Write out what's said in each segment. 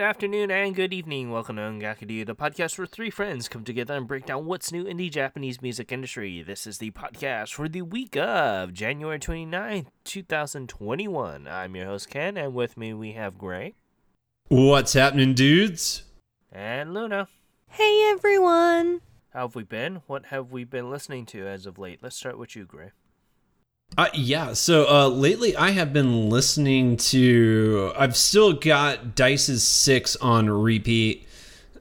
Well, good afternoon and good evening. Welcome to Ongakadu, the podcast where three friends come together and break down what's new in the Japanese music industry. This is the podcast for the week of January 29th, 2021. I'm your host, Ken, and with me we have Gray What's happening, dudes? and Luna. Hey everyone! How have we been? What have we been listening to as of late? Let's start with you, Gray. Uh, yeah, so uh, lately I have been listening to. I've still got Dice's Six on repeat.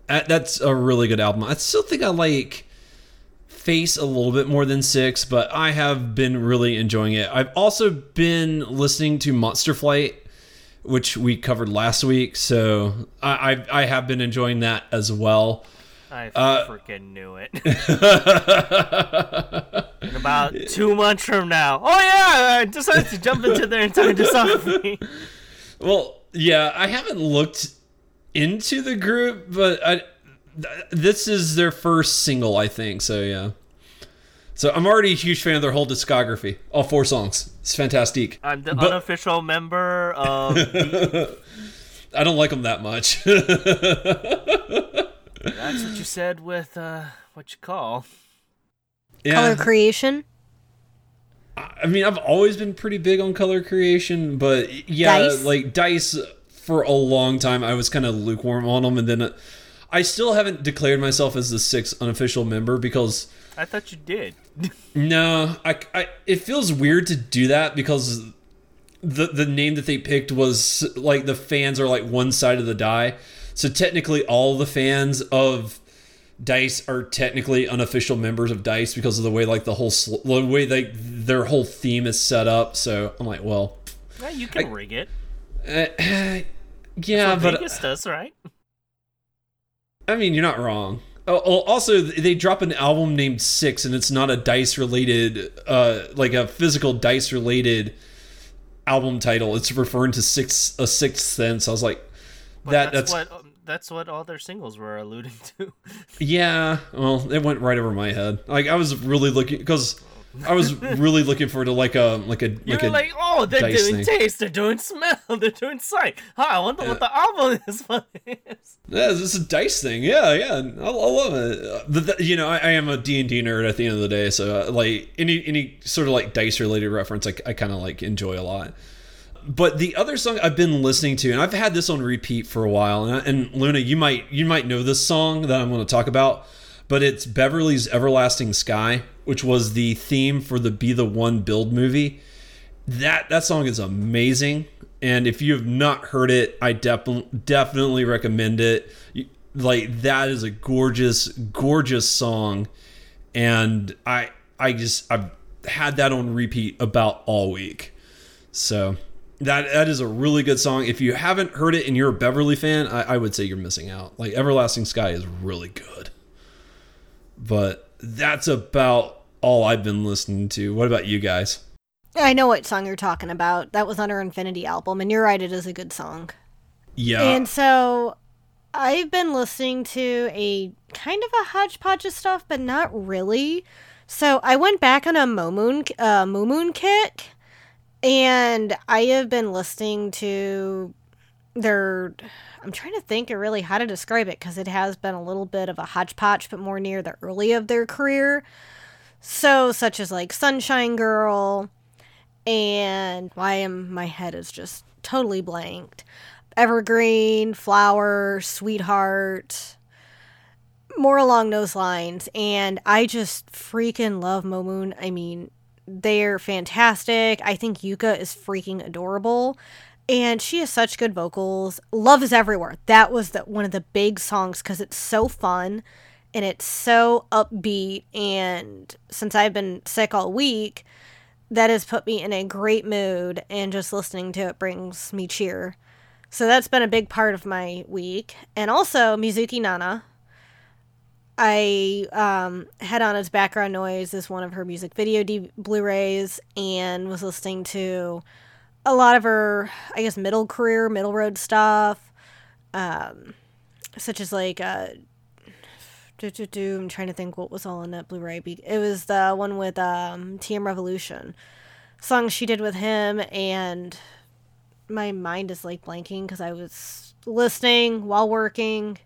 Uh, that's a really good album. I still think I like Face a little bit more than Six, but I have been really enjoying it. I've also been listening to Monster Flight, which we covered last week, so I, I, I have been enjoying that as well. I Uh, freaking knew it. In about two months from now. Oh, yeah! I decided to jump into their entire discography. Well, yeah, I haven't looked into the group, but I th- this is their first single, I think. So yeah. So I'm already a huge fan of their whole discography, all four songs. It's fantastic. I'm the But- unofficial member of the I don't like them that much. That's what you said with uh, what you call. yeah, Color creation? I mean, I've always been pretty big on color creation, but yeah, Dice? like Dice for a long time, I was kind of lukewarm on them, and then uh, I still haven't declared myself as the sixth unofficial member because. I thought you did. No, I, I it feels weird to do that because the the name that they picked was like the fans are like one side of the die. So technically all the fans of Dice are technically unofficial members of Dice because of the way like the whole sl- the way they their whole theme is set up. So I'm like, well, Yeah, you can rig it. uh, yeah, but Vegas does, right? I mean, you're not wrong. Oh, oh, also, they drop an album named Six, and it's not a dice related, uh, like a physical dice related album title. It's referring to six a sixth sense. I was like, But that that's, that's, what that's what all their singles were alluding to. yeah. Well, it went right over my head. Like I was really looking because I was really looking forward to like a like a You're like a like, oh, they're doing thing. taste, they're doing smell, they're doing sight. Huh, I wonder what the album is this. Yeah, this is a dice thing. Yeah, yeah, I, I love it. The, the- you know, I, I am a D and D nerd at the end of the day, so uh, like any any sort of like dice related reference, I, I kind of like enjoy a lot. But the other song I've been listening to, and I've had this on repeat for a while, and, and Luna, you might you might know this song that I'm going to talk about, but it's Beverly's Everlasting Sky, which was the theme for the Be the One build movie. That that song is amazing and if you have not heard it i definitely definitely recommend it. Like that is a gorgeous gorgeous song and i i just i've had that on repeat about all week. So that that is a really good song if you haven't heard it and you're a beverly fan i, I would say you're missing out like everlasting sky is really good but that's about all i've been listening to what about you guys I know what song you're talking about. That was on her Infinity album, and you're right, it is a good song. yeah And so I've been listening to a kind of a hodgepodge of stuff, but not really. So I went back on a moumoon uh, Moon kick, and I have been listening to their. I'm trying to think of really how to describe it because it has been a little bit of a hodgepodge, but more near the early of their career. So, such as like Sunshine Girl, and why am my head is just totally blanked. Evergreen, Flower, Sweetheart, more along those lines. And I just freaking love moumoon. I mean, they're fantastic. I think Yuka is freaking adorable. And she has such good vocals. Love is everywhere. That was the, one of the big songs because it's so fun and it's so upbeat. And since I've been sick all week, that has put me in a great mood. And just listening to it brings me cheer. So that's been a big part of my week. And also, Mizuki Nana. I um, had on as background noise is one of her music video D- Blu-rays and was listening to a lot of her, I guess, middle career, middle road stuff, um, such as like, uh, I'm trying to think what was all on that Blu-ray. It was the one with um, TM Revolution songs she did with him and my mind is like blanking because I was listening while working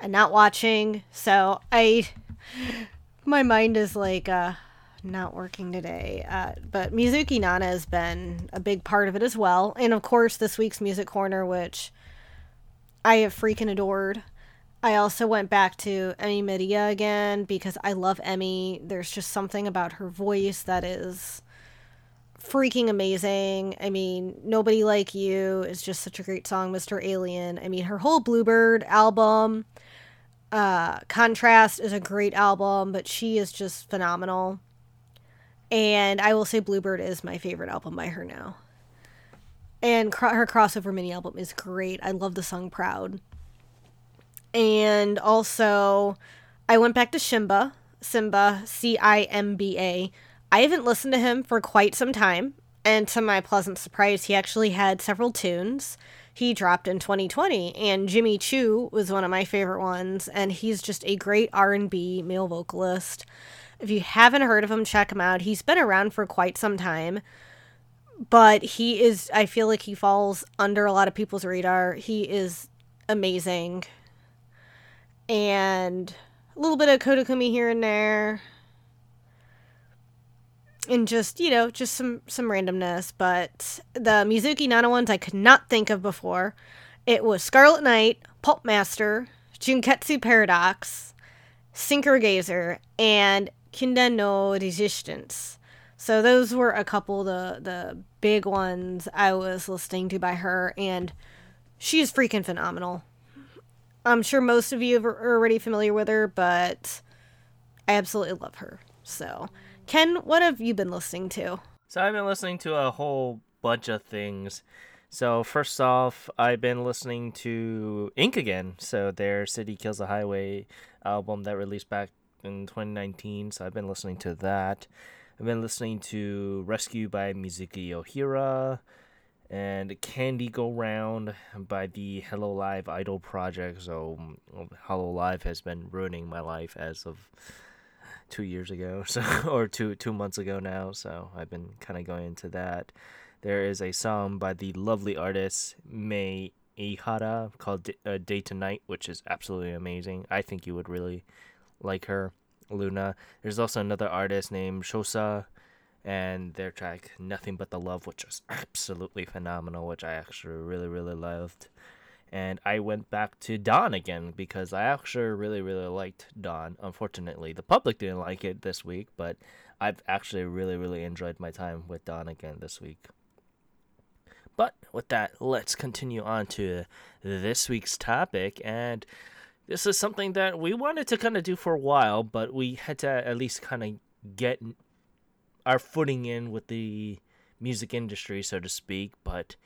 and not watching. So I, my mind is like uh, not working today. Uh, but Mizuki Nana has been a big part of it as well, and of course this week's music corner, which I have freaking adored. I also went back to Emi Maria again because I love Emmy. There's just something about her voice that is freaking amazing. I mean, Nobody Like You is just such a great song, Mr. Alien. I mean, her whole Bluebird album, uh, Contrast is a great album, but she is just phenomenal. And I will say Bluebird is my favorite album by her now. And cr- her crossover mini album is great. I love the song Proud. And also, I went back to Shimba, Simba, C I M B A. I haven't listened to him for quite some time, and to my pleasant surprise, he actually had several tunes he dropped in 2020 and Jimmy Choo was one of my favorite ones and he's just a great R&B male vocalist. If you haven't heard of him, check him out. He's been around for quite some time, but he is I feel like he falls under a lot of people's radar. He is amazing. And a little bit of Koda Kumi here and there and just you know just some some randomness. But the mizuki nana oh ones i could not think of before. It was scarlet knight pulp master junketsu paradox synchro gazer and kindan no resistance. So those were a couple the the big ones i was listening to by her and she is freaking phenomenal. I'm sure most of you are already familiar with her but i absolutely love her. So Ken, what have you been listening to? So I've been listening to a whole bunch of things. So first off, I've been listening to Ink again. So their City Kills the Highway album that released back in 2019. So I've been listening to that. I've been listening to Rescue by Mizuki Ohira and Candy Go Round by the Hololive Idol project. So mm, Hololive has been ruining my life as of two years ago, so or two two months ago now. So I've been kind of going into that. There is a song by the lovely artist May Ihara called uh, "Day to Night," which is absolutely amazing. I think you would really like her, Luna. There's also another artist named Shosa, and their track "Nothing But the Love," which is absolutely phenomenal, which I actually really really loved and I went back to Dawn again because I actually really really liked Dawn. Unfortunately, the public didn't like it this week, but I've actually really really enjoyed my time with Dawn again this week. But with that, let's continue on to this week's topic and this is something that we wanted to kind of do for a while, but we had to at least kind of get our footing in with the music industry, so to speak. But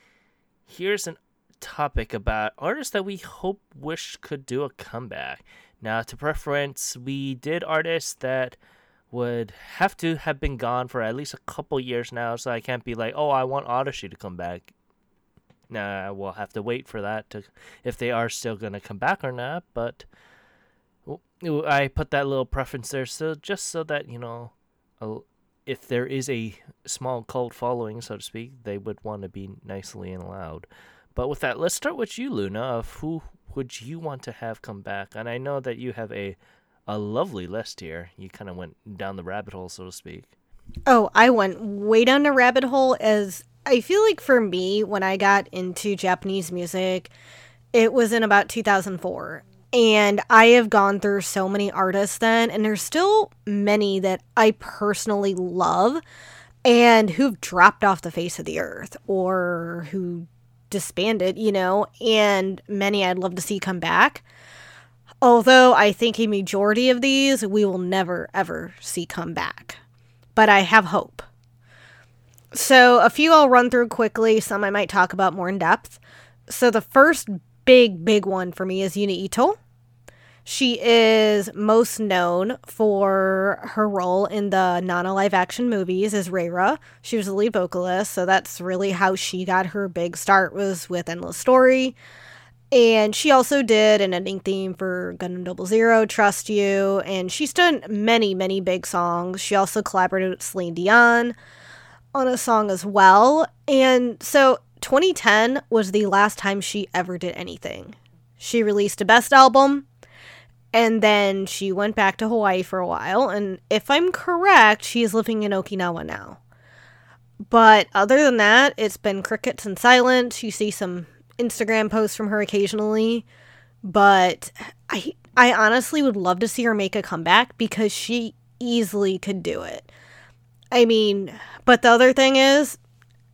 here's an topic about artists that we hope wish could do a comeback. Now, to preference, we did artists that would have to have been gone for at least a couple years now, so I can't be like, oh, I want Odyssey to come back. Nah, we'll have to wait for that to if they are still gonna come back or not. But I put that little preference there, so just so that you know, if there is a small cult following, so to speak, they would want to be nicely and loud. But with that, let's start with you, Luna. Of who would you want to have come back? And I know that you have a a lovely list here. You kind of went down the rabbit hole, so to speak. Oh, I went way down the rabbit hole as I feel like for me, when I got into Japanese music, it was in about 2004. And I have gone through so many artists then, and there's still many that I personally love and who've dropped off the face of the earth or who disbanded, you know, and many I'd love to see come back. Although I think a majority of these we will never ever see come back. But I have hope. So, a few I'll run through quickly, some I might talk about more in depth. So, the first big, big one for me is Yuna Ito. She is most known for her role in the Nana live action movies as Reira. She was the lead vocalist, so that's really how she got her big start was with Endless Story. And she also did an ending theme for Gundam Double Zero, Trust You, and she's done many, many big songs. She also collaborated with Celine Dion on a song as well. And so 2010 was the last time she ever did anything. She released a best album, and then she went back to Hawaii for a while. And if I'm correct, she is living in Okinawa now. But other than that, it's been crickets and silence. You see some Instagram posts from her occasionally, but I I honestly would love to see her make a comeback because she easily could do it. I mean, but the other thing is,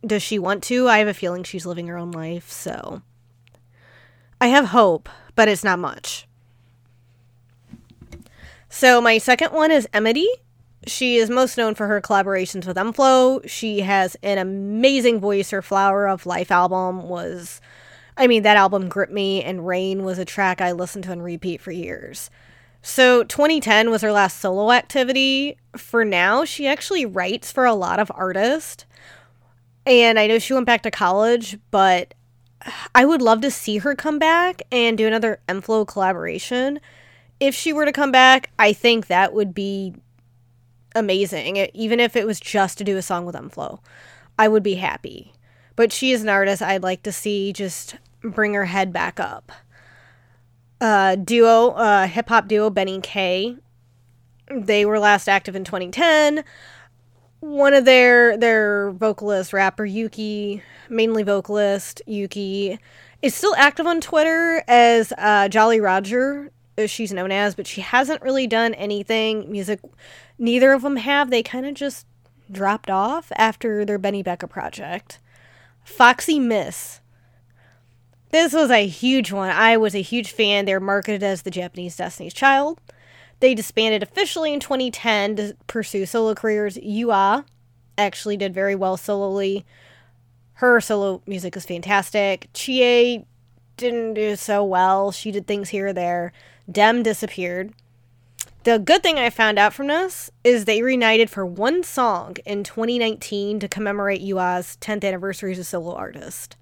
does she want to? I have a feeling she's living her own life, so I have hope, but it's not much. So my second one is Emyli. She is most known for her collaborations with m-flo. She has an amazing voice. Her Flower of Life album was I mean, that album Grip Me and Rain was a track I listened to on repeat for years. So 2010 was her last solo activity. For now, she actually writes for a lot of artists. And I know she went back to college, but I would love to see her come back and do another m-flo collaboration. If she were to come back, I think that would be amazing. Even if it was just to do a song with m-flo, I would be happy. But she is an artist I'd like to see just bring her head back up. Uh, duo, uh, hip hop duo BENNIE K. They were last active in 2010. One of their their vocalist, rapper Yuki, mainly vocalist Yuki, is still active on Twitter as uh, Jolly Roger, Uh, she's known as, but she hasn't really done anything music. Neither of them have. They kind of just dropped off after their Benny Becca project. Foxy Miss this was a huge one. I was a huge fan. They're marketed as the Japanese Destiny's Child. They disbanded officially in 2010 to pursue solo careers. Yua actually did very well solely. Her solo music is fantastic. Chie didn't do so well. She did things here or there. Dem disappeared. The good thing I found out from this is they reunited for one song in 2019 to commemorate Yua's 10th anniversary as a solo artist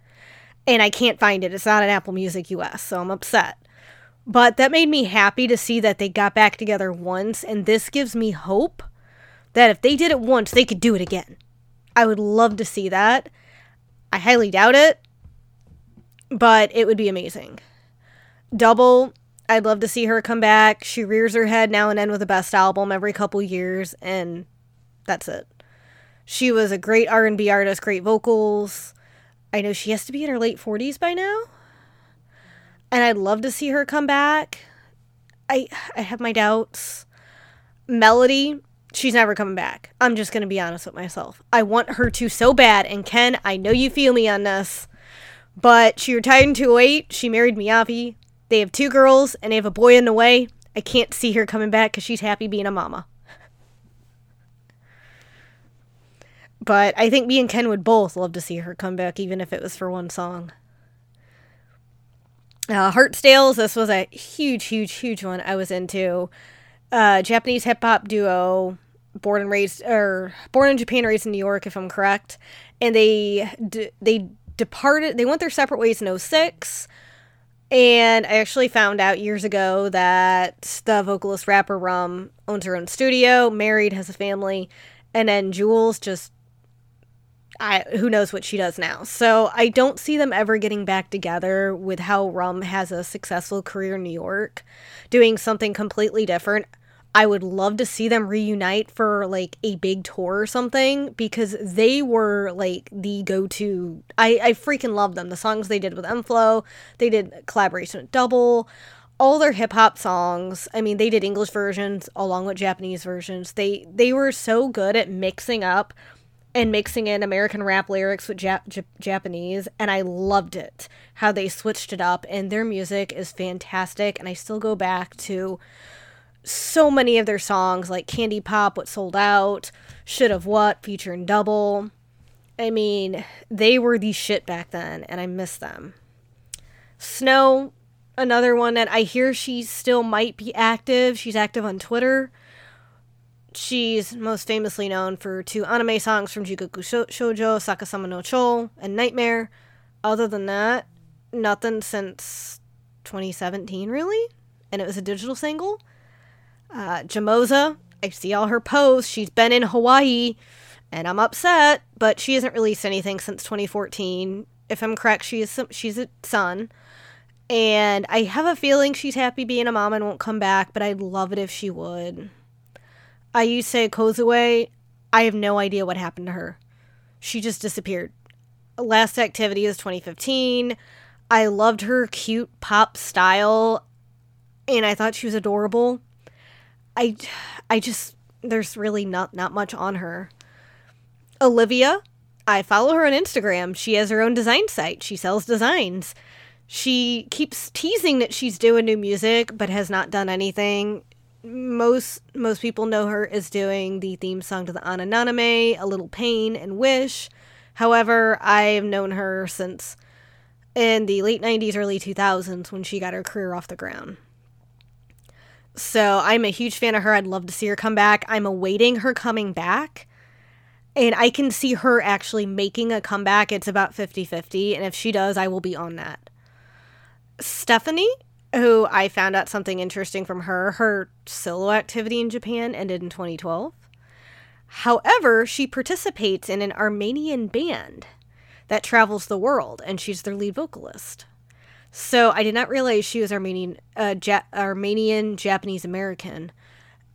and I can't find it. It's not an Apple Music US, so I'm upset. But that made me happy to see that they got back together once, and this gives me hope that if they did it once, they could do it again. I would love to see that. I highly doubt it, but it would be amazing. Double, I'd love to see her come back. She rears her head now and then with a best album every couple years, and that's it. She was a great R&B artist, great vocals. I know she has to be in her late 40s by now. And I'd love to see her come back. I I have my doubts. Melody, she's never coming back. I'm just to be honest with myself. I want her to so bad and Ken, I know you feel me on this. But she retired in 208. She married Miyavi. They have two girls and they have a boy in the way. I can't see her coming back cuz she's happy being a mama. But I think me and Ken would both love to see her come back, even if it was for one song. Uh, Heartsdales, this was a huge, huge, huge one I was into. Uh, Japanese hip hop duo, born and raised, or born in Japan, raised in New York, if I'm correct. And they d- they departed. They went their separate ways in 06. And I actually found out years ago that the vocalist rapper Rum owns her own studio, married, has a family, and then Jewels just I, who knows what she does now. So I don't see them ever getting back together with how Rum has a successful career in New York, doing something completely different. I would love to see them reunite for like a big tour or something because they were like the go to. I, I freaking love them. The songs they did with m-flo, they did collaboration with Double, all their hip hop songs. I mean, they did English versions along with Japanese versions. They they were so good at mixing up and mixing in American rap lyrics with Jap- J- Japanese, and I loved it. How they switched it up, and their music is fantastic. And I still go back to so many of their songs, like Candy Pop, What Sold Out, Should Have What, featuring Double. I mean, they were the shit back then, and I miss them. Snow, another one that I hear she still might be active. She's active on Twitter. She's most famously known for two anime songs from Jigoku Shoujo, Sakasama no Cho, and Nightmare. Other than that, nothing since 2017, really. And it was a digital single. Uh, JAMOSA, I see all her posts. She's been in Hawaii, and I'm upset, but she hasn't released anything since 2014. If I'm correct, she she's she's a son. And I have a feeling she's happy being a mom and won't come back, but I'd love it if she would. Ayase Kozue, I have no idea what happened to her. She just disappeared. Last activity is 2015. I loved her cute pop style and I thought she was adorable. I I just there's really not not much on her. Olivia, I follow her on Instagram. She has her own design site. She sells designs. She keeps teasing that she's doing new music but has not done anything. Most most people know her as doing the theme song to the Ananame, A Little Pain and Wish. However, I've known her since in the late 90s early 2000s when she got her career off the ground. So, I'm a huge fan of her. I'd love to see her come back. I'm awaiting her coming back and I can see her actually making a comeback. It's about 50 50. And if she does, I will be on that. Stephanie, who I found out something interesting from her, her solo activity in Japan ended in 2012. However, she participates in an Armenian band that travels the world, and she's their lead vocalist. So I did not realize she was Armenian, uh, ja- Armenian Japanese American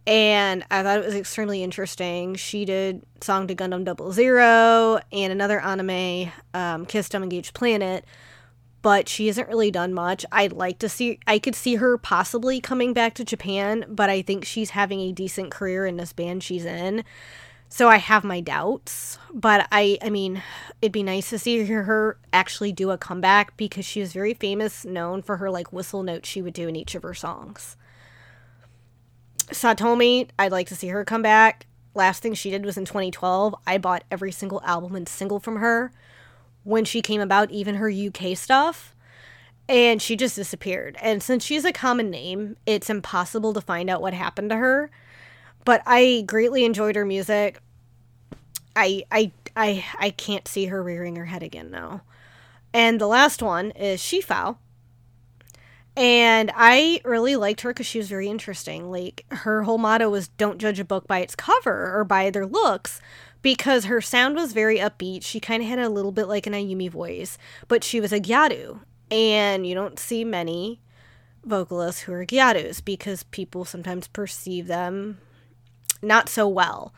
and I thought it was extremely interesting. She did Song to Gundam Double Zero and another anime, um, Kiss Engaged Planet, but she hasn't really done much. I'd like to see, I could see her possibly coming back to Japan, but I think she's having a decent career in this band she's in. So I have my doubts, but I, I mean, it'd be nice to see her actually do a comeback because she was very famous, known for her like whistle notes she would do in each of her songs. Satomi, I'd like to see her come back. Last thing she did was in 2012. I bought every single album and single from her when she came about, even her UK stuff. And she just disappeared. And since she's a common name, it's impossible to find out what happened to her. But I greatly enjoyed her music. I I I I can't see her rearing her head again now. And the last one is Shifao, and I really liked her because she was very interesting. Like, her whole motto was don't judge a book by its cover or by their looks because her sound was very upbeat. She kind of had a little bit like an Ayumi voice, but she was a gyaru. And you don't see many vocalists who are gyarus because people sometimes perceive them not so well.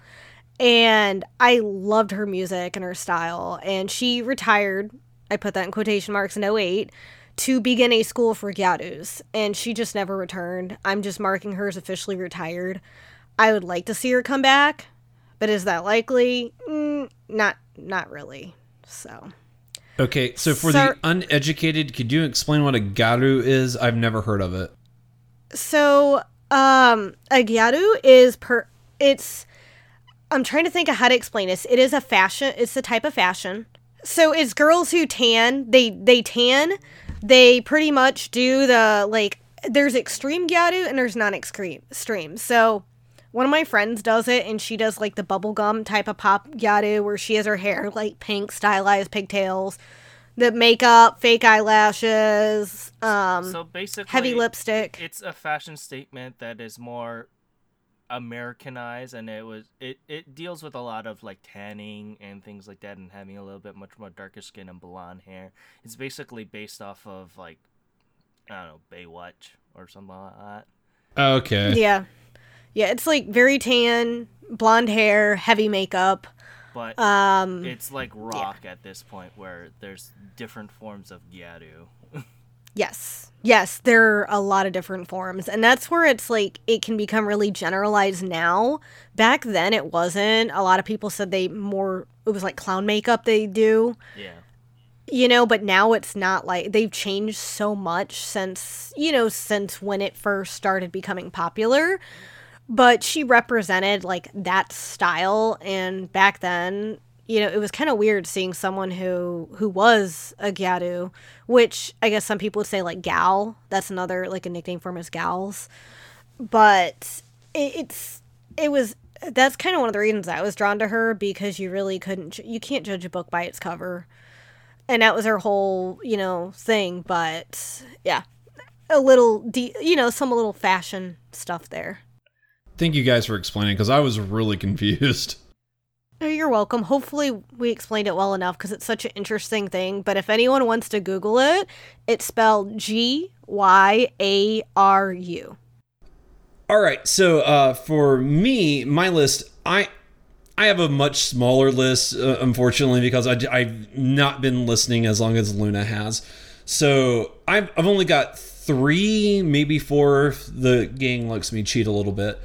And I loved her music and her style. And she retired, I put that in quotation marks, in 08 to begin a school for Gyarus, and she just never returned. I'm just marking her as officially retired. I would like to see her come back, but is that likely? Mm, not, not really. So. Okay, so for the uneducated, could you explain what a gyaru is? I've never heard of it. So, um, a gyaru is per. It's. I'm trying to think of how to explain this. It is a fashion. It's the type of fashion. So it's girls who tan. They they tan, they pretty much do the like there's extreme gyaru and there's non-extreme stream. So one of my friends does it and she does like the bubblegum type of pop gyaru where she has her hair like pink stylized pigtails the makeup fake eyelashes um so basically heavy lipstick it's a fashion statement that is more Americanized, and it was it it deals with a lot of like tanning and things like that, and having a little bit much more darker skin and blonde hair. It's basically based off of like I don't know Baywatch or something like that. Okay. Yeah, yeah. It's like very tan, blonde hair, heavy makeup. But um, it's like rock yeah. at this point, where there's different forms of gyaru. Yes. Yes, there are a lot of different forms. And that's where it's like it can become really generalized now. Back then it wasn't. A lot of people said they more it was like clown makeup they do. Yeah. You know, but now it's not like they've changed so much since, you know, since when it first started becoming popular. But she represented like that style and back then you know, it was kind of weird seeing someone who who was a gyaru, which I guess some people would say like gal. That's another like a nickname for is gals. But it, it's it was that's kind of one of the reasons I was drawn to her because you really couldn't you can't judge a book by its cover. And that was her whole, you know, thing, but yeah. A little de- you know, some little fashion stuff there. Thank you guys for explaining cuz I was really confused. You're welcome. Hopefully, we explained it well enough because it's such an interesting thing. But if anyone wants to Google it, it's spelled G Y A R U. All right. So uh, for me, my list, I I have a much smaller list, uh, unfortunately, because I, I've not been listening as long as Luna has. So I've, I've only got three, maybe four. The gang lets me cheat a little bit,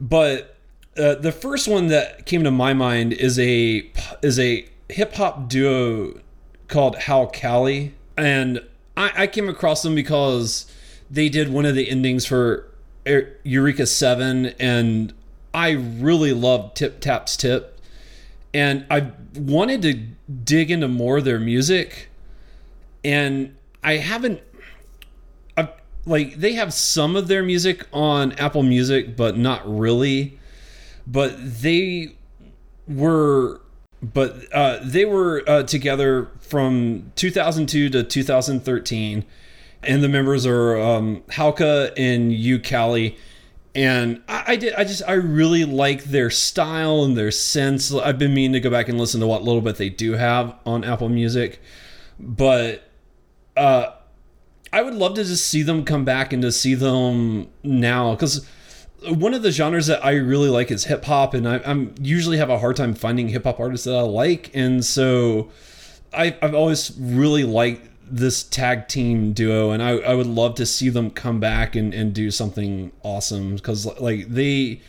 but uh, the first one that came to my mind is a is a hip hop duo called HALCALI, and I, I came across them because they did one of the endings for Eureka Seven, and I really loved Tip Tap's Tip, and I wanted to dig into more of their music, and I haven't. Like they have some of their music on Apple Music, but not really. But they were, but uh, they were uh, together from 2002 to 2013 and the members are um, HALCA and you, Callie. And I, I, did. I just. I really like their style and their sense. I've been meaning to go back and listen to what little bit they do have on Apple Music, but uh, I would love to just see them come back and to see them now because one of the genres that I really like is hip hop, and I, am usually have a hard time finding hip hop artists that I like, and so I, I've always really liked this tag team duo and I, I would love to see them come back and, and do something awesome because like they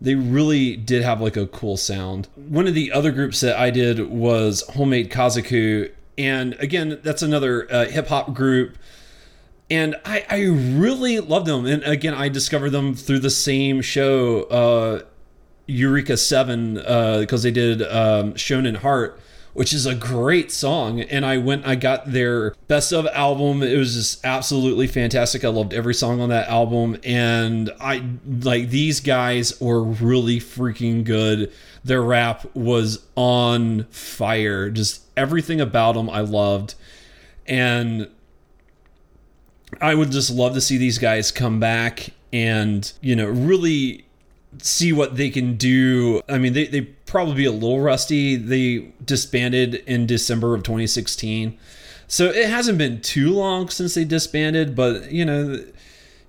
they really did have like a cool sound. One of the other groups that i did was Home Made Kazoku and again that's another uh, hip-hop group and I, I really love them and again i discovered them through the same show uh, eureka 7 because uh, they did um, shonen heart which is a great song. And I went, I got their best of album. It was just absolutely fantastic. I loved every song on that album. And I like these guys were really freaking good. Their rap was on fire. Just everything about them I loved. And I would just love to see these guys come back and, you know, really see what they can do. I mean, they, they probably be a little rusty. They disbanded in December of 2016. So it hasn't been too long since they disbanded, but, you know,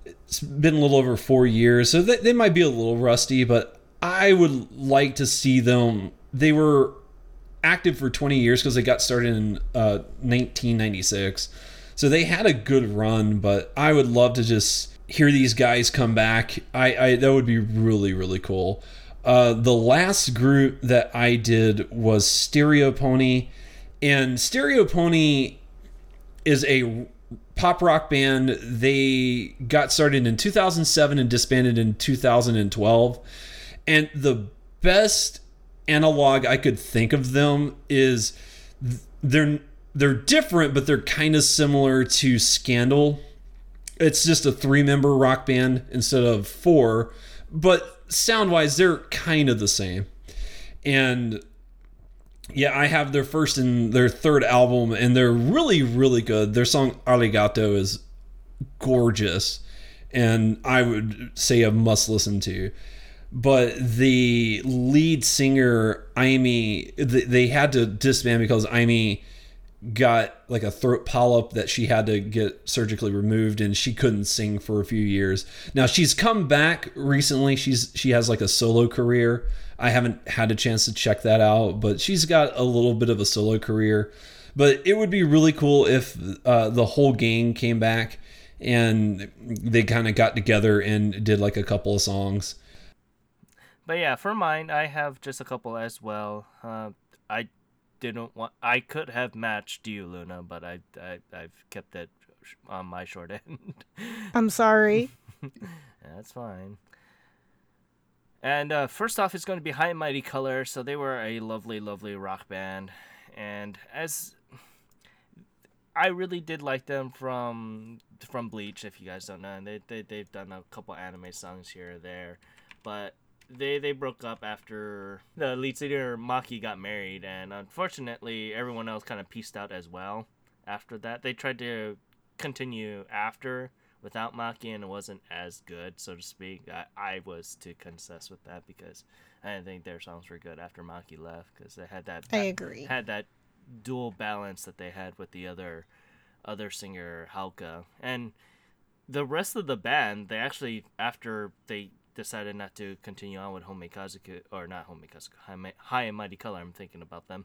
it's been a little over four years. So they, they might be a little rusty, but I would like to see them. They were active for 20 years because they got started in uh, 1996. So they had a good run, but I would love to just hear these guys come back. I, I that would be really really cool. Uh, the last group that I did was Stereo Pony, and Stereo Pony is a pop rock band. They got started in 2007 and disbanded in 2012. And the best analog I could think of them is they're they're different, but they're kind of similar to Scandal it's just a three member rock band instead of four, but sound wise, they're kind of the same. And yeah, I have their first and their third album, and they're really, really good. Their song Arigato is gorgeous, and I would say a must listen to. But the lead singer, AIMI, they had to disband because AIMI got like a throat polyp that she had to get surgically removed and she couldn't sing for a few years. Now she's come back recently. She's she has like a solo career. I haven't had a chance to check that out, but she's got a little bit of a solo career. But it would be really cool if uh, the whole gang came back and they kind of got together and did like a couple of songs. But yeah, for mine, I have just a couple as well. Uh, I didn't want. I could have matched you, Luna, but I, I I've kept it on my short end. I'm sorry. That's fine. And uh, first off, it's going to be High and Mighty Color. So they were a lovely, lovely rock band, and as I really did like them from from Bleach. If you guys don't know, and they they they've done a couple anime songs here or there, but they they broke up after the lead singer Maki got married, and unfortunately, everyone else kind of pieced out as well. After that, they tried to continue after without Maki, and it wasn't as good, so to speak. I, I was to confess with that because I didn't think their songs were good after Maki left because they had that, I agree. had that dual balance that they had with the other other singer Hauka and the rest of the band they actually after they decided not to continue on with Homei Kazuku or not Homei Kazuku High, and Mighty Color I'm thinking about them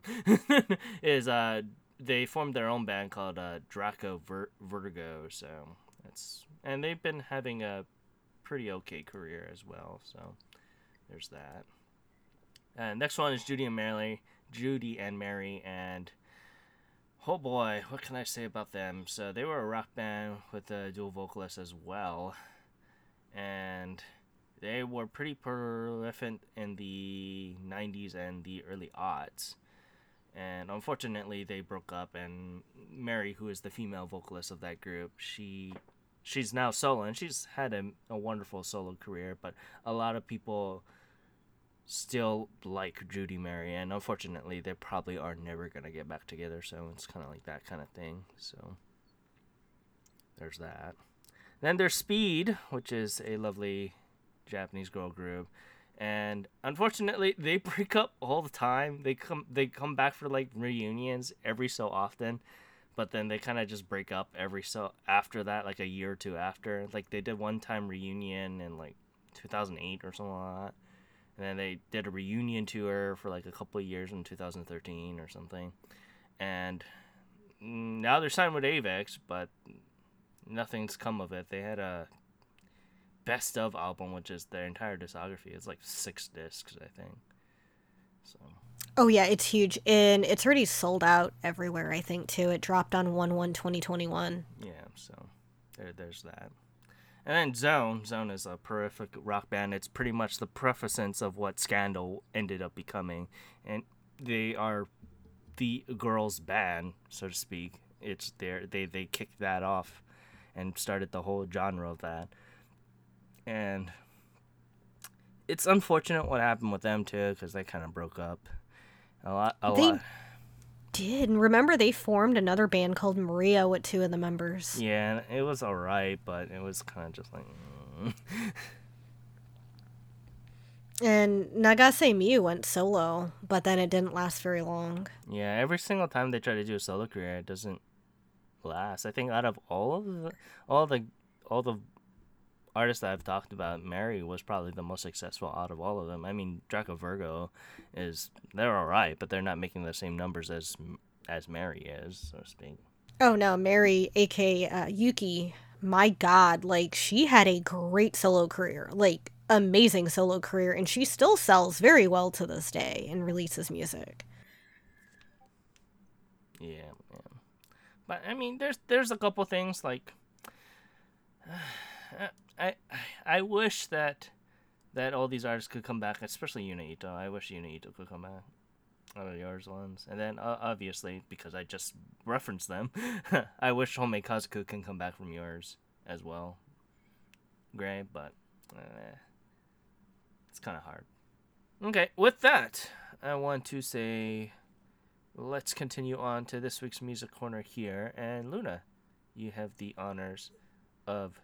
is uh they formed their own band called uh, Draco Ver- Vertigo so that's and they've been having a pretty okay career as well so there's that. And next one is Judy and Mary Judy and Mary and oh boy what can I say about them? So they were a rock band with a dual vocalist as well and they were pretty prolific in the 90s and the early aughts. And unfortunately they broke up and mary who is the female vocalist of that group she she's now solo and she's had a, a wonderful solo career but a lot of people still like judy mary and unfortunately they probably are never going to get back together so it's kind of like that kind of thing so there's that. Then there's speed which is a lovely japanese girl group. And unfortunately they break up all the time. They come they come back for like reunions every so often but then they kind of just break up every so after that like a year or two after. Like they did one time reunion in like 2008 or something like that. And then they did a reunion tour for like a couple of years in 2013 or something. And now they're signed with avex but nothing's come of it. They had a best of album, which is their entire discography. It's like six discs, I think. So Oh yeah, it's huge, and it's already sold out everywhere. I think too. It dropped on one one 2021. yeah, so there, there's that. And then Zone, Zone is a prolific rock band. It's pretty much the preface of what Scandal ended up becoming, and they are the girls' band, so to speak. It's their they they kicked that off, and started the whole genre of that. And it's unfortunate what happened with them too, because they kind of broke up. A lot, a They- lot. Did and remember they formed another band called Maria with two of the members. Yeah, it was alright, but it was kind of just like. mm. And Nagase Miu went solo, but then it didn't last very long. Yeah, every single time they try to do a solo career, it doesn't last. I think out of all of the, all the, all the artists that I've talked about, Mary was probably the most successful out of all of them. I mean, Draco Virgo is they're all right, but they're not making the same numbers as as Mary is, so to speak. Oh no, Mary, aka uh, Yuki, my god, like she had a great solo career, like amazing solo career, and she still sells very well to this day and releases music. Yeah, yeah. But I mean, there's there's a couple things like I I wish that that all these artists could come back, especially Yuna Ito. I wish Yuna Ito could come back. One of yours ones, and then uh, obviously because I just referenced them, I wish Homei Kazuku can come back from yours as well. Great, but eh, it's kind of hard. Okay, with that, I want to say let's continue on to this week's music corner here. And Luna, you have the honors of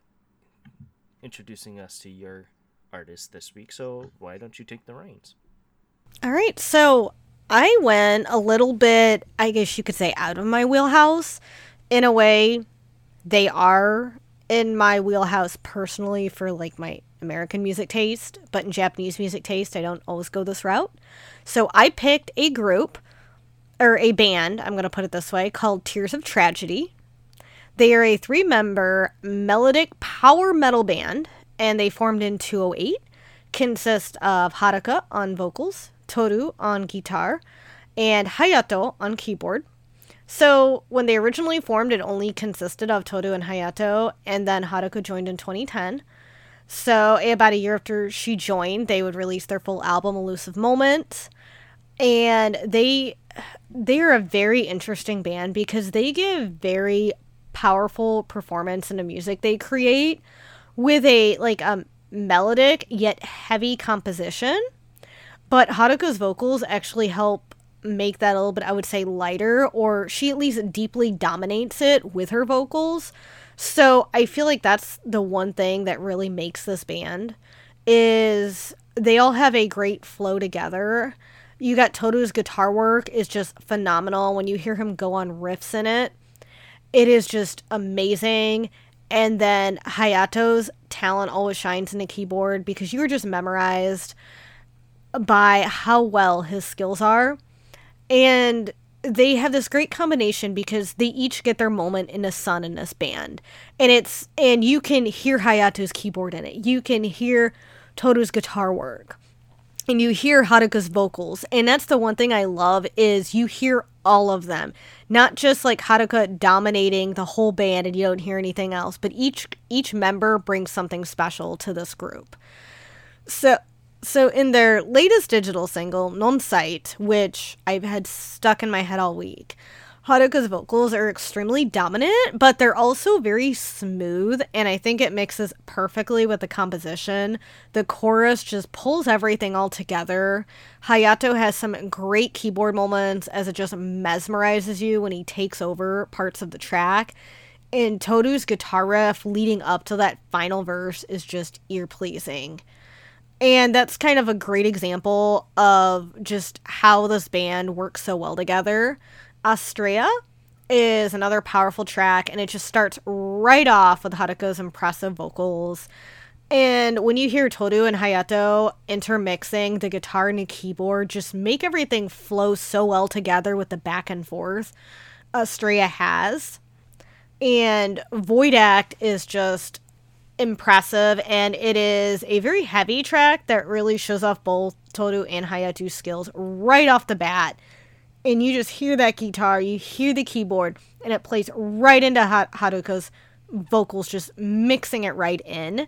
introducing us to your artist this week. So why don't you take the reins? All right, so I went a little bit, I guess you could say, out of my wheelhouse. In a way, they are in my wheelhouse personally for like my American music taste, but in Japanese music taste, I don't always go this route. So I picked a group or a band, I'm going to put it this way, called Tears of Tragedy. They are a three member melodic power metal band, and they formed in 208. Consist of Haruka on vocals, Toru on guitar, and Hayato on keyboard. So when they originally formed, it only consisted of Toru and Hayato, and then Haruka joined in 2010. So about a year after she joined, they would release their full album, Elusive Moment, and they they are a very interesting band because they give very powerful performance in the music they create with a like um melodic yet heavy composition. But Haruka's vocals actually help make that a little bit, I would say, lighter, or she at least deeply dominates it with her vocals. So I feel like that's the one thing that really makes this band. is they all have a great flow together. You got Toru's guitar work is just phenomenal when you hear him go on riffs in it. It is just amazing. And then Hayato's talent always shines in the keyboard because you're just memorized by how well his skills are. And they have this great combination because they each get their moment in the sun in this band. And it's and you can hear Hayato's keyboard in it. You can hear Toru's guitar work. And you hear Haruka's vocals. And that's the one thing I love is you hear all of them. Not just like Haruka dominating the whole band and you don't hear anything else, but each each member brings something special to this group. So so in their latest digital single, Non-Sight, which I've had stuck in my head all week, Haruka's vocals are extremely dominant, but they're also very smooth, and I think it mixes perfectly with the composition. The chorus just pulls everything all together. Hayato has some great keyboard moments as it just mesmerizes you when he takes over parts of the track. And Toru's guitar riff leading up to that final verse is just ear pleasing. And that's kind of a great example of just how this band works so well together. Astrea is another powerful track, and it just starts right off with Haruka's impressive vocals. And when you hear Toru and Hayato intermixing the guitar and the keyboard, just make everything flow so well together with the back and forth Astrea has. And Void Act is just impressive, and it is a very heavy track that really shows off both Toru and Hayato's skills right off the bat. And you just hear that guitar, you hear the keyboard, and it plays right into Haruka's vocals, just mixing it right in.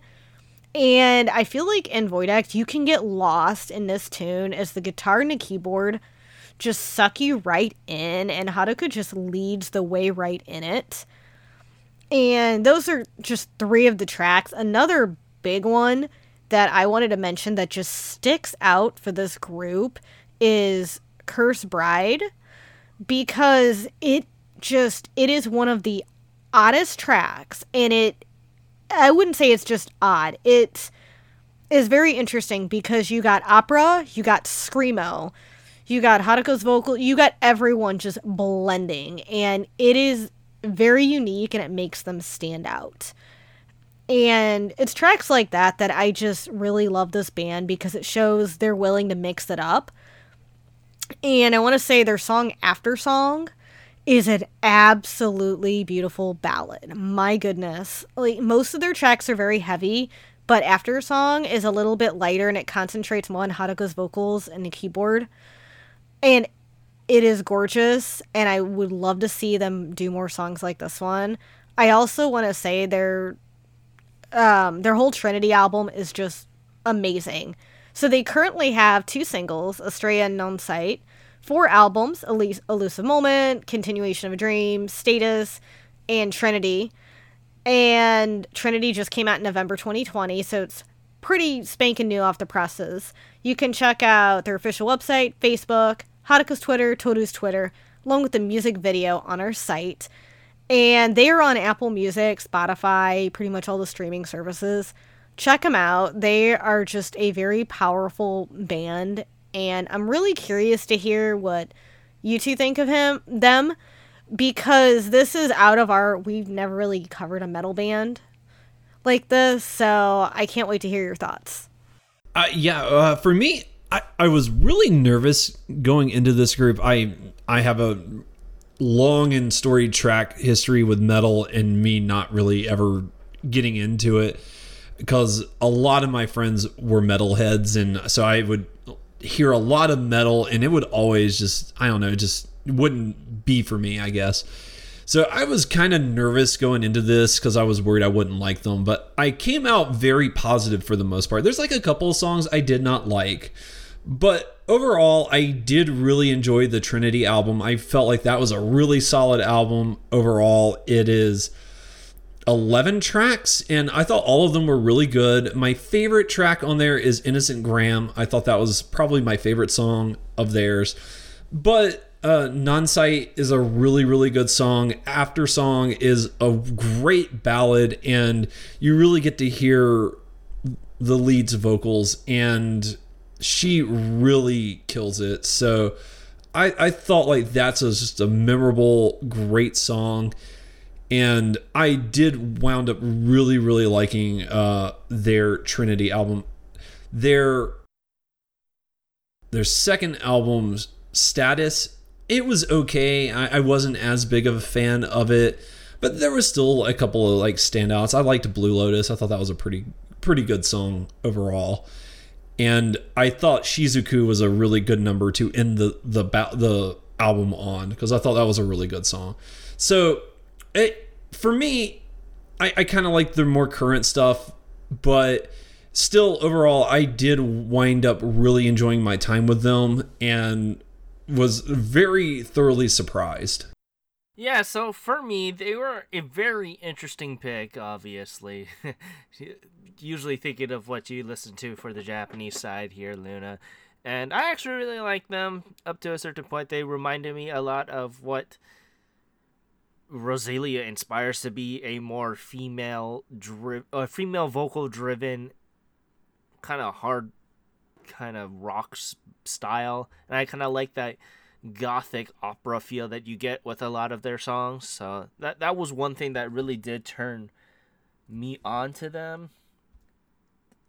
And I feel like in Void Act, you can get lost in this tune as the guitar and the keyboard just suck you right in, and Haruka just leads the way right in it. And those are just three of the tracks. Another big one that I wanted to mention that just sticks out for this group is Curse Bride because it just it is one of the oddest tracks and it I wouldn't say it's just odd. It is very interesting because you got opera, you got screamo, you got Haruka's vocal, you got everyone just blending and it is very unique and it makes them stand out. And it's tracks like that that I just really love this band because it shows they're willing to mix it up. And I want to say their song After Song is an absolutely beautiful ballad. My goodness. Like most of their tracks are very heavy, but After Song is a little bit lighter and it concentrates more on Haruka's vocals and the keyboard. And it is gorgeous and I would love to see them do more songs like this one. I also want to say their um their whole Trinity album is just amazing. So they currently have two singles, Astrea and Non-Sight, four albums, Elus- Elusive Moment, Continuation of a Dream, Status, and Trinity. And Trinity just came out in November 2020, so it's pretty spanking new off the presses. You can check out their official website, Facebook, Haruka's Twitter, Toru's Twitter, along with the music video on our site. And they are on Apple Music, Spotify, pretty much all the streaming services. Check them out. They are just a very powerful band, and I'm really curious to hear what you two think of him them because this is out of our we've never really covered a metal band like this, so I can't wait to hear your thoughts. Uh, yeah, uh, for me, I, I was really nervous going into this group. I I have a long and storied track history with metal and me not really ever getting into it because a lot of my friends were metalheads and so I would hear a lot of metal and it would always just I don't know just wouldn't be for me I guess. So I was kind of nervous going into this because I was worried I wouldn't like them, but I came out very positive for the most part. There's like a couple of songs I did not like, but overall, I did really enjoy the Trinity album. I felt like that was a really solid album overall. It is 11 tracks, and I thought all of them were really good. My favorite track on there is Innocent Graham. I thought that was probably my favorite song of theirs. But uh, Non-Sight is a really, really good song. After Song is a great ballad, and you really get to hear the lead's vocals, and she really kills it. So I, I thought like that's a, just a memorable, great song. And I did wound up really, really liking uh, their Trinity album. Their their second album's status, it was okay. I, I wasn't as big of a fan of it, but there was still a couple of like standouts. I liked Blue Lotus. I thought that was a pretty pretty good song overall and I thought Shizuku was a really good number to end the the the album on because I thought that was a really good song. So it for me, I, I kind of like the more current stuff, but still overall, I did wind up really enjoying my time with them and was very thoroughly surprised. Yeah, so for me, they were a very interesting pick, obviously. Usually thinking of what you listen to for the Japanese side here, Luna. And I actually really like them up to a certain point. They reminded me a lot of what Roselia inspires to be a more female dri- uh, female vocal driven kind of hard kind of rock style. And I kind of like that gothic opera feel that you get with a lot of their songs. So that that was one thing that really did turn me on to them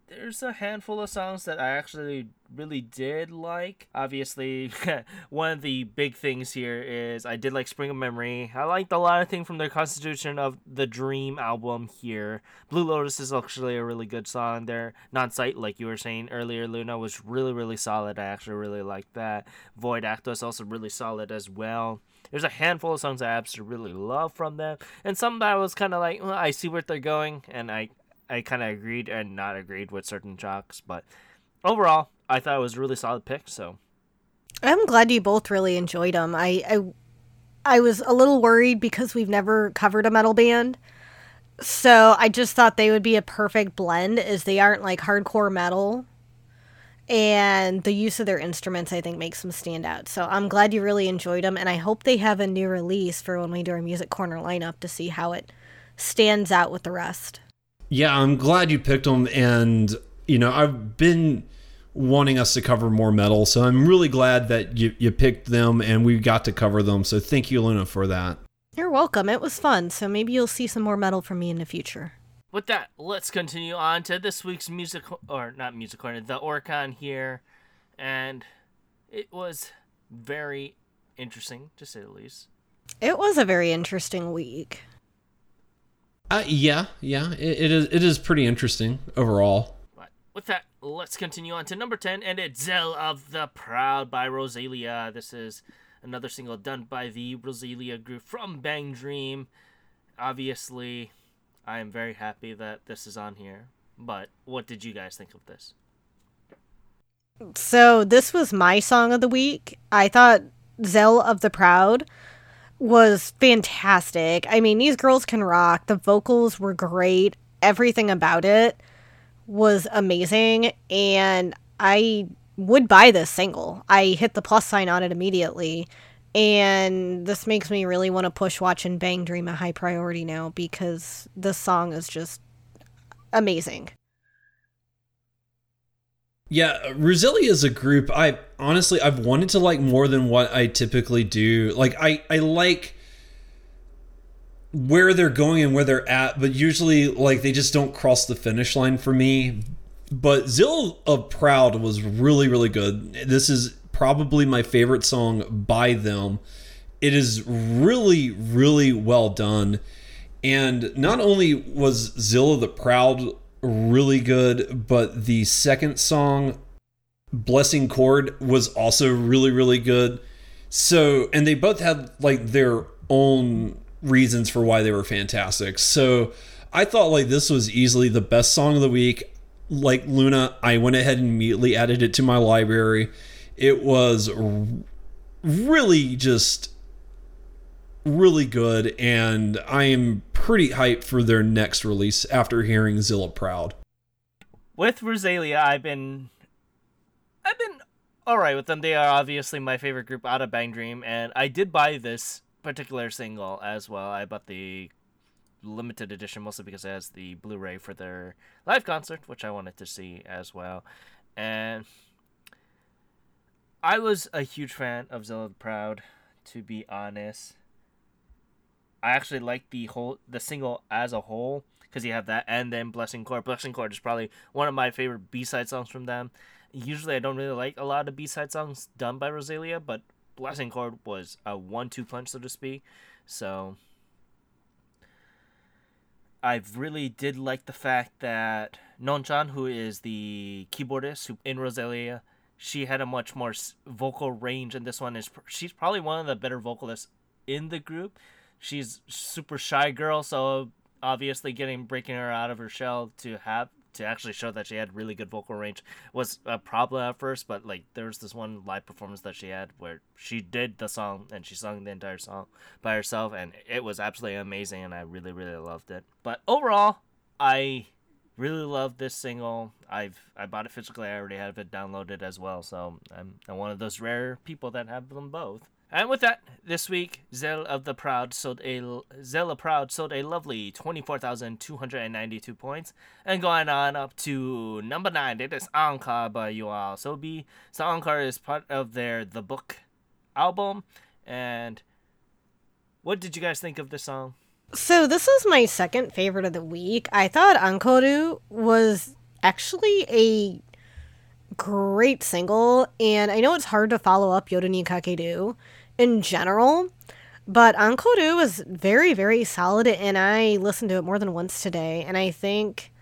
there's a handful of songs that I actually really did like. Obviously, one of the big things here is I did like Spring of Memory. I liked a lot of things from the Continuation of the Dream album here. Blue Lotus is actually a really good song. Their non sight, like you were saying earlier, Luna, was really, really solid. I actually really liked that. Void Acto is also really solid as well. There's a handful of songs I absolutely really love from them, and some that I was kind of like, well, I see where they're going, and I I kind of agreed and not agreed with certain tracks, but overall, I thought it was a really solid pick. So I'm glad you both really enjoyed them. I, I I was a little worried because we've never covered a metal band. So I just thought they would be a perfect blend as they aren't like hardcore metal. And the use of their instruments, I think, makes them stand out. So I'm glad you really enjoyed them. And I hope they have a new release for when we do our Music Corner lineup to see how it stands out with the rest. Yeah, I'm glad you picked them. And, you know, I've been wanting us to cover more metal. So I'm really glad that you, you picked them and we got to cover them. So thank you, Luna, for that. You're welcome. It was fun. So maybe you'll see some more metal from me in the future. With that, let's continue on to this week's music, or not music corner, the Oricon here. And it was very interesting, to say the least. It was a very interesting week. Uh, yeah, yeah, it, it is. It is pretty interesting overall. But with that, let's continue on to number ten, and it's Zeal of the Proud by Roselia. This is another single done by the Roselia group from Bang Dream. Obviously, I am very happy that this is on here. But what did you guys think of this? So this was my song of the week. I thought Zeal of the Proud was fantastic. I mean, these girls can rock. The vocals were great. Everything about it was amazing. And I would buy this single. I hit the plus sign on it immediately. And this makes me really want to push Watch and Bang Dream a high priority now because this song is just amazing. Yeah, Roselia is a group I honestly I've wanted to like more than what I typically do. Like I I like where they're going and where they're at, but usually like they just don't cross the finish line for me. But Zeal of Proud was really really good. This is probably my favorite song by them. It is really really well done. And not only was Zilla the Proud really good, but the second song, Blessing Chord, was also really, really good. So, and they both had like their own reasons for why they were fantastic. So, I thought like this was easily the best song of the week. Like Luna, I went ahead and immediately added it to my library. It was really just really good, and I am pretty hyped for their next release after hearing Zeal of Proud. With Roselia, I've been I've been alright with them. They are obviously my favorite group out of Bang Dream, and I did buy this particular single as well. I bought the limited edition, mostly because it has the Blu-ray for their live concert, which I wanted to see as well. And I was a huge fan of Zilla the Proud, to be honest. I actually like the whole the single as a whole because you have that and then Blessing Chord. Blessing Chord is probably one of my favorite B side songs from them. Usually, I don't really like a lot of B side songs done by Roselia, but Blessing Chord was a one two punch, so to speak. So I really did like the fact that Nonchan, who is the keyboardist who in Roselia, she had a much more vocal range, and this one is she's probably one of the better vocalists in the group. She's super shy girl, so obviously getting breaking her out of her shell to have to actually show that she had really good vocal range was a problem at first, but like there was this one live performance that she had where she did the song and she sung the entire song by herself and it was absolutely amazing and I really really loved it. But overall, I really love this single. I've I bought it physically. I already have it downloaded as well, so I'm, I'm one of those rare people that have them both. And with that, this week, Zeal of the Proud sold a Zeal of Proud sold a lovely twenty four thousand two hundred and ninety two points. And going on up to number nine, it is Encore by YOASOBI. So Encore is part of their The Book album. And what did you guys think of this song? So this is my second favorite of the week. I thought Ankoru was actually a great single, and I know it's hard to follow up Yoru ni Kakeru in general, but Ankoru was very, very solid, and I listened to it more than once today, and I think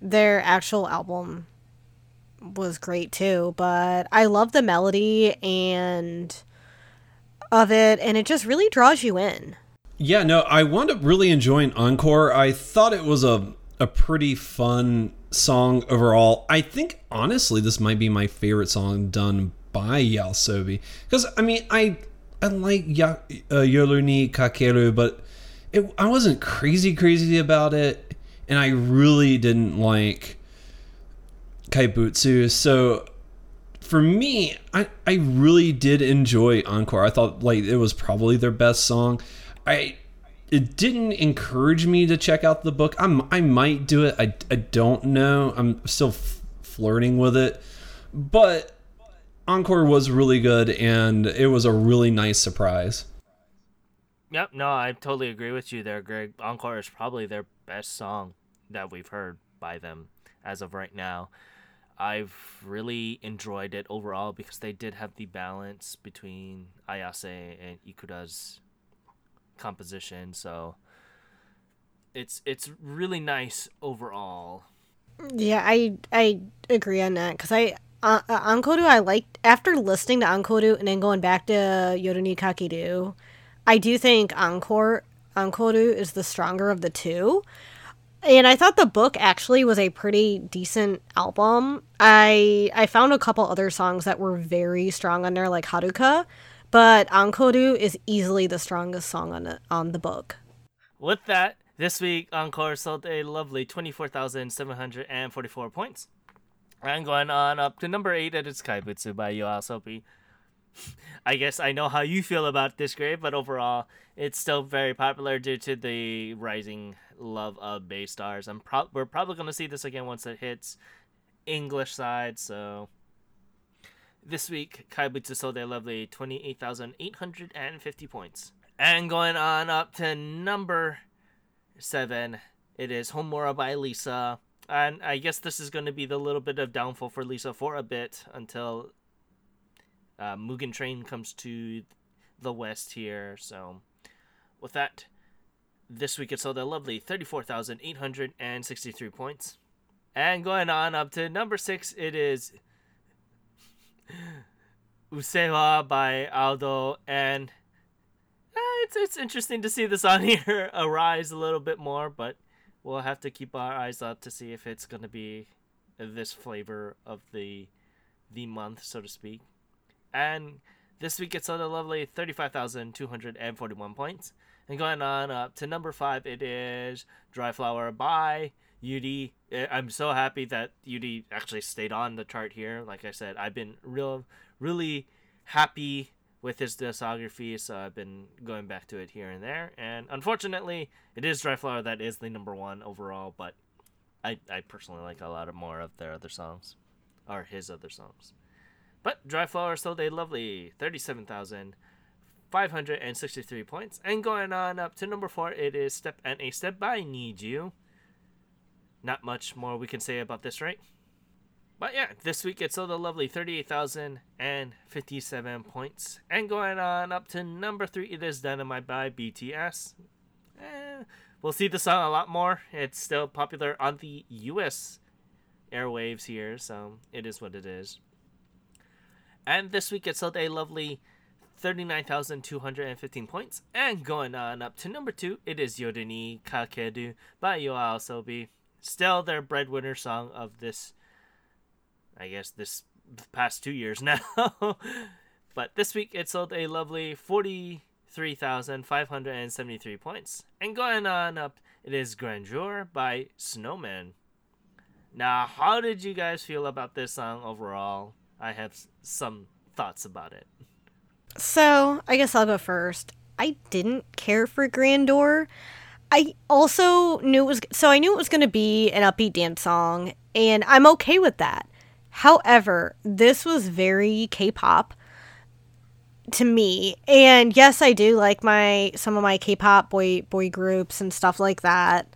their actual album was great too, but I love the melody and of it, and it just really draws you in. Yeah, no, I wound up really enjoying Encore. I thought it was a a pretty fun song overall. I think honestly this might be my favorite song done by YOASOBI because I mean I I like ya- uh, Yoru ni Kakeru, but it, I wasn't crazy crazy about it, and I really didn't like Kaibutsu. So for me, I I really did enjoy Encore. I thought like it was probably their best song. I it didn't encourage me to check out the book. I'm I might do it. I, I don't know. I'm still f- flirting with it, but Encore was really good and it was a really nice surprise. Yep, no, I totally agree with you there, Greg. Encore is probably their best song that we've heard by them as of right now. I've really enjoyed it overall because they did have the balance between Ayase and Ikura's composition, so it's it's really nice overall. Yeah, I I agree on that because I uh, uh, Ankoru I liked after listening to Ankoru and then going back to Yoru ni Kakeru, I do think Encore Ankoru is the stronger of the two. And I thought the book actually was a pretty decent album. I I found a couple other songs that were very strong on there, like Haruka, but Ankoru is easily the strongest song on the, on the book. With that, this week Encore sold a lovely 24,744 points. And going on up to number 8 at its Kaibutsu by YOASOBI. I guess I know how you feel about this grade, but overall, it's still very popular due to the rising love of Beastars. I'm pro- we're probably going to see this again once it hits English side, so this week, Kaibutsu sold a lovely 28,850 points. And going on up to number 7, it is Homura by Lisa. And I guess this is going to be the little bit of downfall for Lisa for a bit until uh, Mugen Train comes to the west here. So, with that, this week it sold a lovely 34,863 points. And going on up to number 6, it is Usseewa by Ado, and eh, it's it's interesting to see this on here arise a little bit more, but we'll have to keep our eyes out to see if it's gonna be this flavor of the the month, so to speak. And this week it's on a lovely thirty-five thousand two hundred and forty-one points. And going on up to number five, it is Dry Flower by. Eh, I'm so happy that Yuri actually stayed on the chart here. Like I said, I've been real, really happy with his discography, so I've been going back to it here and there. And unfortunately, it is Dry Flower that is the number one overall, but I, I personally like a lot of more of their other songs, or his other songs. But Dry Flower still did lovely, 37,563 points. And going on up to number four, it is Step and a Step by NiziU. Not much more we can say about this, right? But yeah, this week it's still the lovely 38,057 points. And going on up to number three, it is Dynamite by BTS. Eh, we'll see the song a lot more. It's still popular on the US airwaves here, so it is what it is. And this week it sold a lovely 39,215 points. And going on up to number two, it is Yoru ni Kakeru by YOASOBI. Still their breadwinner song of this I guess this past two years now. but this week it sold a lovely 43,573 points. And going on up, it is Grandeur by Snowman. Now, how did you guys feel about this song overall? I have some thoughts about it. So, I guess I'll go first. I didn't care for Grandeur. I also knew it was so I knew it was going to be an upbeat dance song and I'm okay with that. However, this was very K-pop to me. And yes, I do like my some of my K-pop boy boy groups and stuff like that.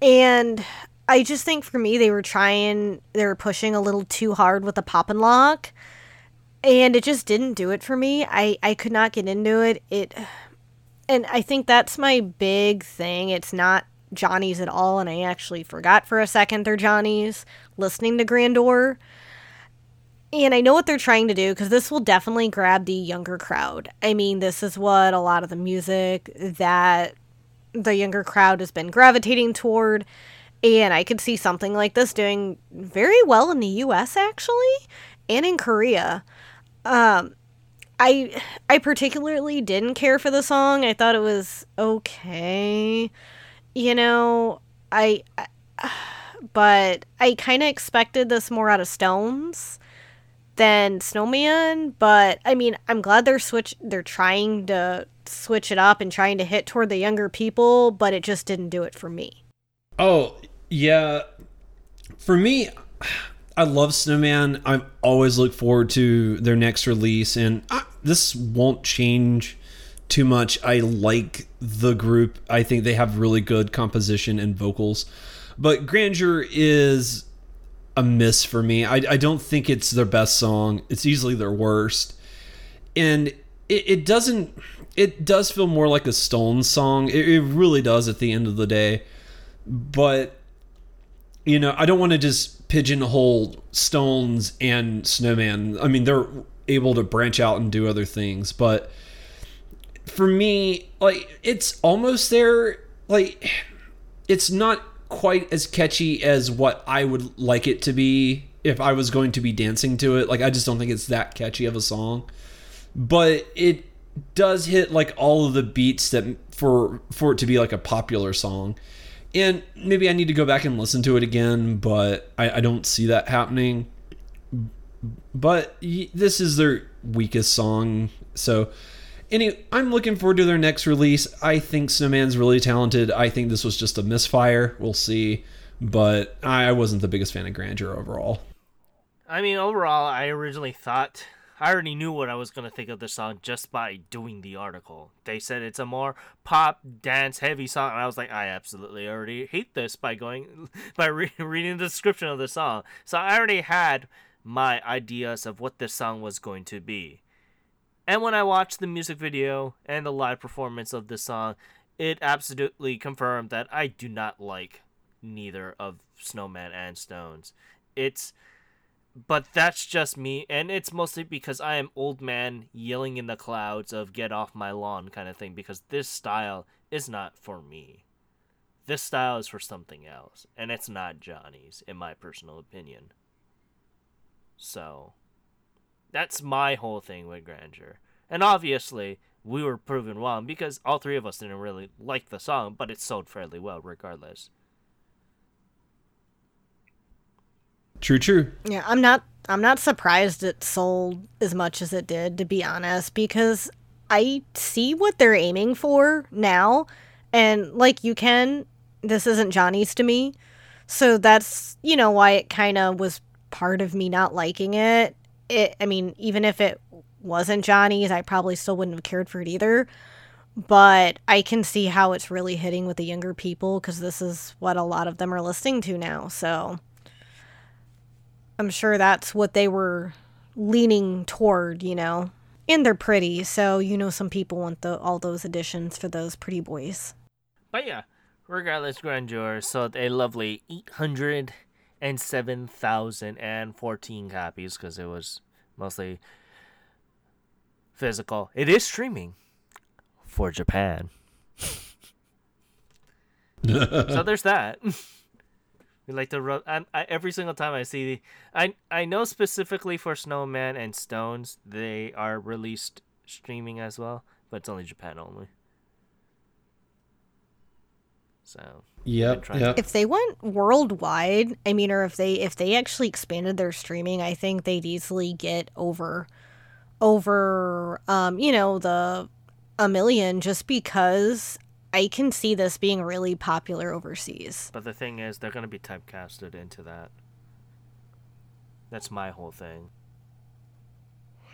And I just think for me they were trying they were pushing a little too hard with the pop and lock. And it just didn't do it for me. I I could not get into it. It and I think that's my big thing. It's not Johnny's at all, and I actually forgot for a second they're Johnny's listening to Grandeur. And I know what they're trying to do because this will definitely grab the younger crowd. I mean, this is what a lot of the music that the younger crowd has been gravitating toward. And I could see something like this doing very well in the US actually and in Korea. Um, I I particularly didn't care for the song. I thought it was okay. You know, I, I but I kind of expected this more out of SixTONES than Snowman, but I mean, I'm glad they're switch they're trying to switch it up and trying to hit toward the younger people, but it just didn't do it for me. Oh, yeah. For me, I love Snowman. I always look forward to their next release and I, this won't change too much. I like the group. I think they have really good composition and vocals. But Grandeur is a miss for me. I, I don't think it's their best song. It's easily their worst. And it, it doesn't it does feel more like a SixTONES song. It, it really does at the end of the day. But you know, I don't want to just pigeonhole SixTONES and Snowman. I mean, they're able to branch out and do other things, but for me, like it's almost there. Like it's not quite as catchy as what I would like it to be if I was going to be dancing to it. Like I just don't think it's that catchy of a song. But it does hit like all of the beats that for for it to be like a popular song. And maybe I need to go back and listen to it again, but I, I don't see that happening. But this is their weakest song, so Anyway, I'm looking forward to their next release. I think Snowman's really talented. I think this was just a misfire. We'll see. But I wasn't the biggest fan of Grandeur overall. I mean, overall, I originally thought I already knew what I was gonna think of the song just by doing the article. They said it's a more pop dance heavy song, and I was like, I absolutely already hate this by going by re- reading the description of the song. So I already had my ideas of what this song was going to be. And when I watched the music video and the live performance of this song, it absolutely confirmed that I do not like neither of Snowman and SixTONES. It's but that's just me and it's mostly because I am old man yelling in the clouds of get off my lawn kind of thing because this style is not for me. This style is for something else and it's not Johnny's in my personal opinion. So, that's my whole thing with Grandeur. And obviously, we were proven wrong because all three of us didn't really like the song, but it sold fairly well regardless. True, true. Yeah, I'm not I'm not surprised it sold as much as it did to be honest because I see what they're aiming for now and like you can this isn't Johnny's to me. So that's, you know, why it kind of was part of me not liking it. It I mean, even if it wasn't Johnny's, I probably still wouldn't have cared for it either. But I can see how it's really hitting with the younger people because this is what a lot of them are listening to now. So I'm sure that's what they were leaning toward, you know. And they're pretty, so you know some people want the all those additions for those pretty boys. But yeah, regardless, Grandeur sold a lovely 807,014 copies because it was mostly physical. It is streaming for Japan. so there's that. We like to rub. I, I, every single time I see, I I know specifically for Snowman and SixTONES, they are released streaming as well, but it's only Japan only. So yep, yep. If they went worldwide, I mean, or if they if they actually expanded their streaming, I think they'd easily get over, over, um, you know, the a million just because I can see this being really popular overseas. But the thing is, they're going to be typecasted into that. That's my whole thing.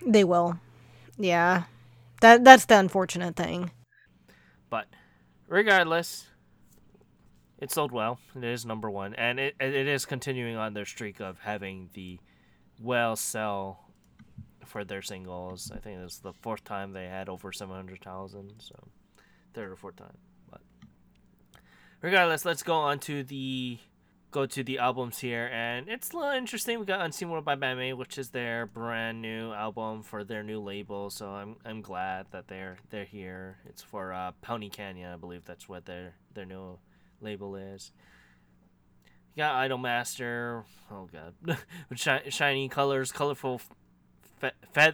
They will. Yeah. That that's the unfortunate thing. But regardless, it sold well. It is number 1 and it it is continuing on their streak of having the well sell for their singles. I think it's the fourth time they had over 700,000, so third or fourth time. But regardless, let's go on to the go to the albums here, and it's a little interesting. We got Unseen World by BAND-MAID, which is their brand new album for their new label. So I'm I'm glad that they're they're here. It's for uh, Pony Canyon, I believe that's what their their new label is. You got Idolmaster. Oh god, Sh- shiny colors, colorful fe- fe-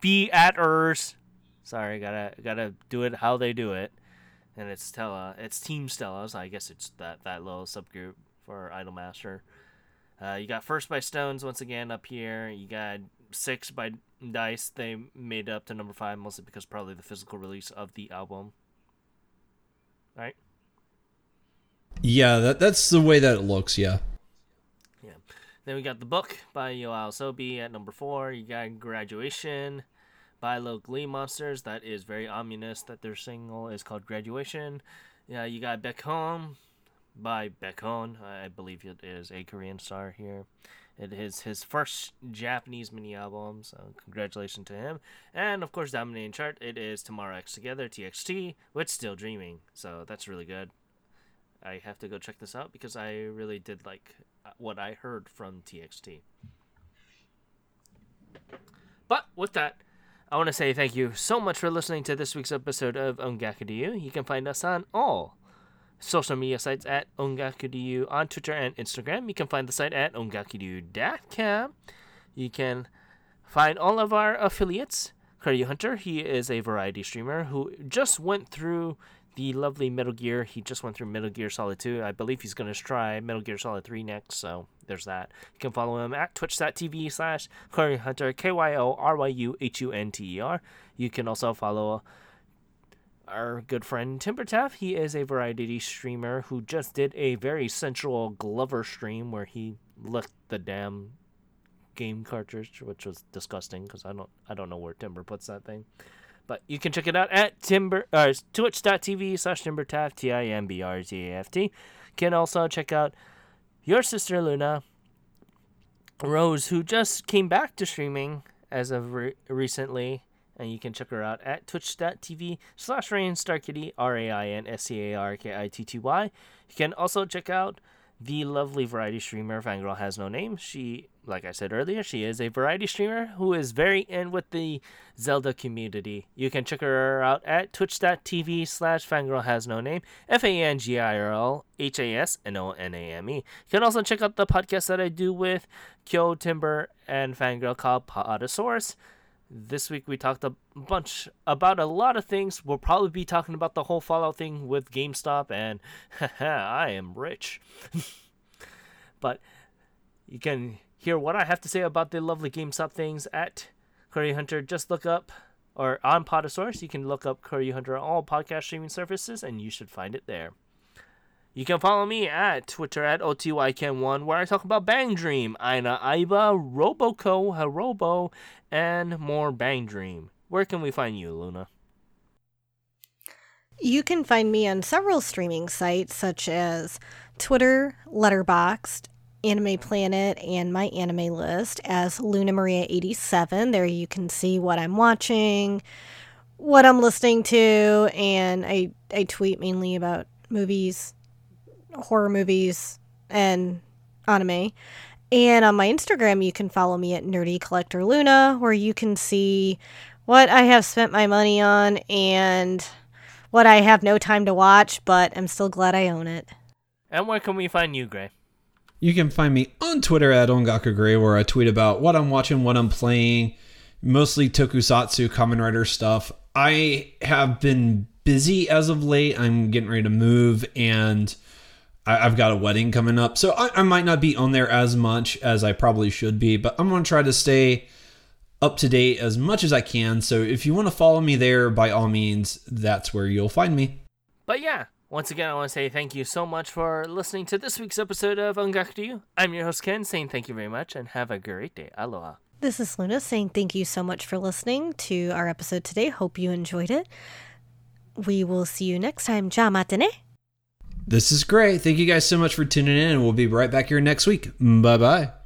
theaters. Sorry, gotta gotta do it how they do it. And it's Stella. It's Team Stella, so I guess it's that that little subgroup for Idolmaster. Uh, you got First by SixTONES once again up here. You got Six by Dice. They made up to number five mostly because probably the physical release of the album. Right. Yeah, that that's the way that it looks. Yeah. Yeah. Then we got the book by YOASOBI at number four. You got Graduation by Little Glee Monsters. That is very ominous that their single is called Graduation. Yeah, you got Baek Home by Baekhyun. I believe it is a Korean star here. It is his first Japanese mini album, so congratulations to him. And of course, dominating chart, it is Tomorrow X Together, TXT, with Still Dreaming. So that's really good. I have to go check this out because I really did like uh, what I heard from TXT. But with that, I want to say thank you so much for listening to this week's episode of Ongaku You can find us on all social media sites at Ongaku on Twitter and Instagram. You can find the site at ongaku.com. You can find all of our affiliates. Kyoryu Hunter, he is a variety streamer who just went through the lovely Metal Gear. He just went through Metal Gear Solid 2. I believe he's going to try Metal Gear Solid 3 next, so there's that. You can follow him at twitch.tv slash Kyoryu Hunter, K Y O R Y U H U N T E R. You can also follow our good friend Timbertaft. He is a variety streamer who just did a very sensual Glover stream where he licked the damn game cartridge, which was disgusting because I don't I don't know where Timber puts that thing. But you can check it out at timber uh, twitch.tv slash timbertaft T I M B R T A F T. Can also check out your sister Luna Rose, who just came back to streaming as of re- recently. And you can check her out at twitch.tv slash rainstarkitty r-a-i-n-s-t-a-r-k-i-t-t-y you can also check out the lovely variety streamer fangirl has no name. She like i said earlier she is a variety streamer who is very in with the zelda community you can check her out at twitch.tv slash fangirl has no name f-a-n-g-i-r-l h-a-s-n-o-n-a-m-e you can also check out the podcast that i do with kyo timber and fangirl called podosaurus this week we talked a bunch about a lot of things. We'll probably be talking about the whole Fallout thing with GameStop and I am rich. but you can hear what I have to say about the lovely GameStop things at Kyoryu Hunter, just look up or on Podosaurus, you can look up Kyoryu Hunter on all podcast streaming services and you should find it there. You can follow me at Twitter at OTYCAN1 where I talk about Bang Dream, Aina Aiba, Roboco, Harobo, and more Bang Dream. Where can we find you, Luna? You can find me on several streaming sites such as Twitter, Letterboxd, Anime Planet, and my anime list as Luna Maria 87. There you can see what I'm watching, what I'm listening to, and I, I tweet mainly about movies, horror movies, and anime. And on my Instagram, you can follow me at Nerdy Collector Luna, where you can see what I have spent my money on and what I have no time to watch, but I'm still glad I own it. And where can we find you, Gray? You can find me on Twitter at OngakuGray, where I tweet about what I'm watching, what I'm playing, mostly tokusatsu, Kamen Rider stuff. I have been busy as of late. I'm getting ready to move, and I, have got a wedding coming up. So I, I might not be on there as much as I probably should be, but I'm going to try to stay up to date as much as I can. So if you want to follow me there, by all means, that's where you'll find me. But yeah, once again, I want to say thank you so much for listening to this week's episode of Ongaku I'm your host, Ken, saying thank you very much and have a great day. Aloha. This is Luna saying thank you so much for listening to our episode today. Hope you enjoyed it. We will see you next time. Ja matane. This is great. Thank you guys so much for tuning in, and we'll be right back here next week. Bye bye.